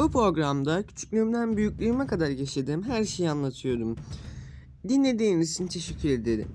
Bu programda küçüklüğümden büyüklüğüme kadar yaşadığım her şeyi anlatıyorum. Dinlediğiniz için teşekkür ederim.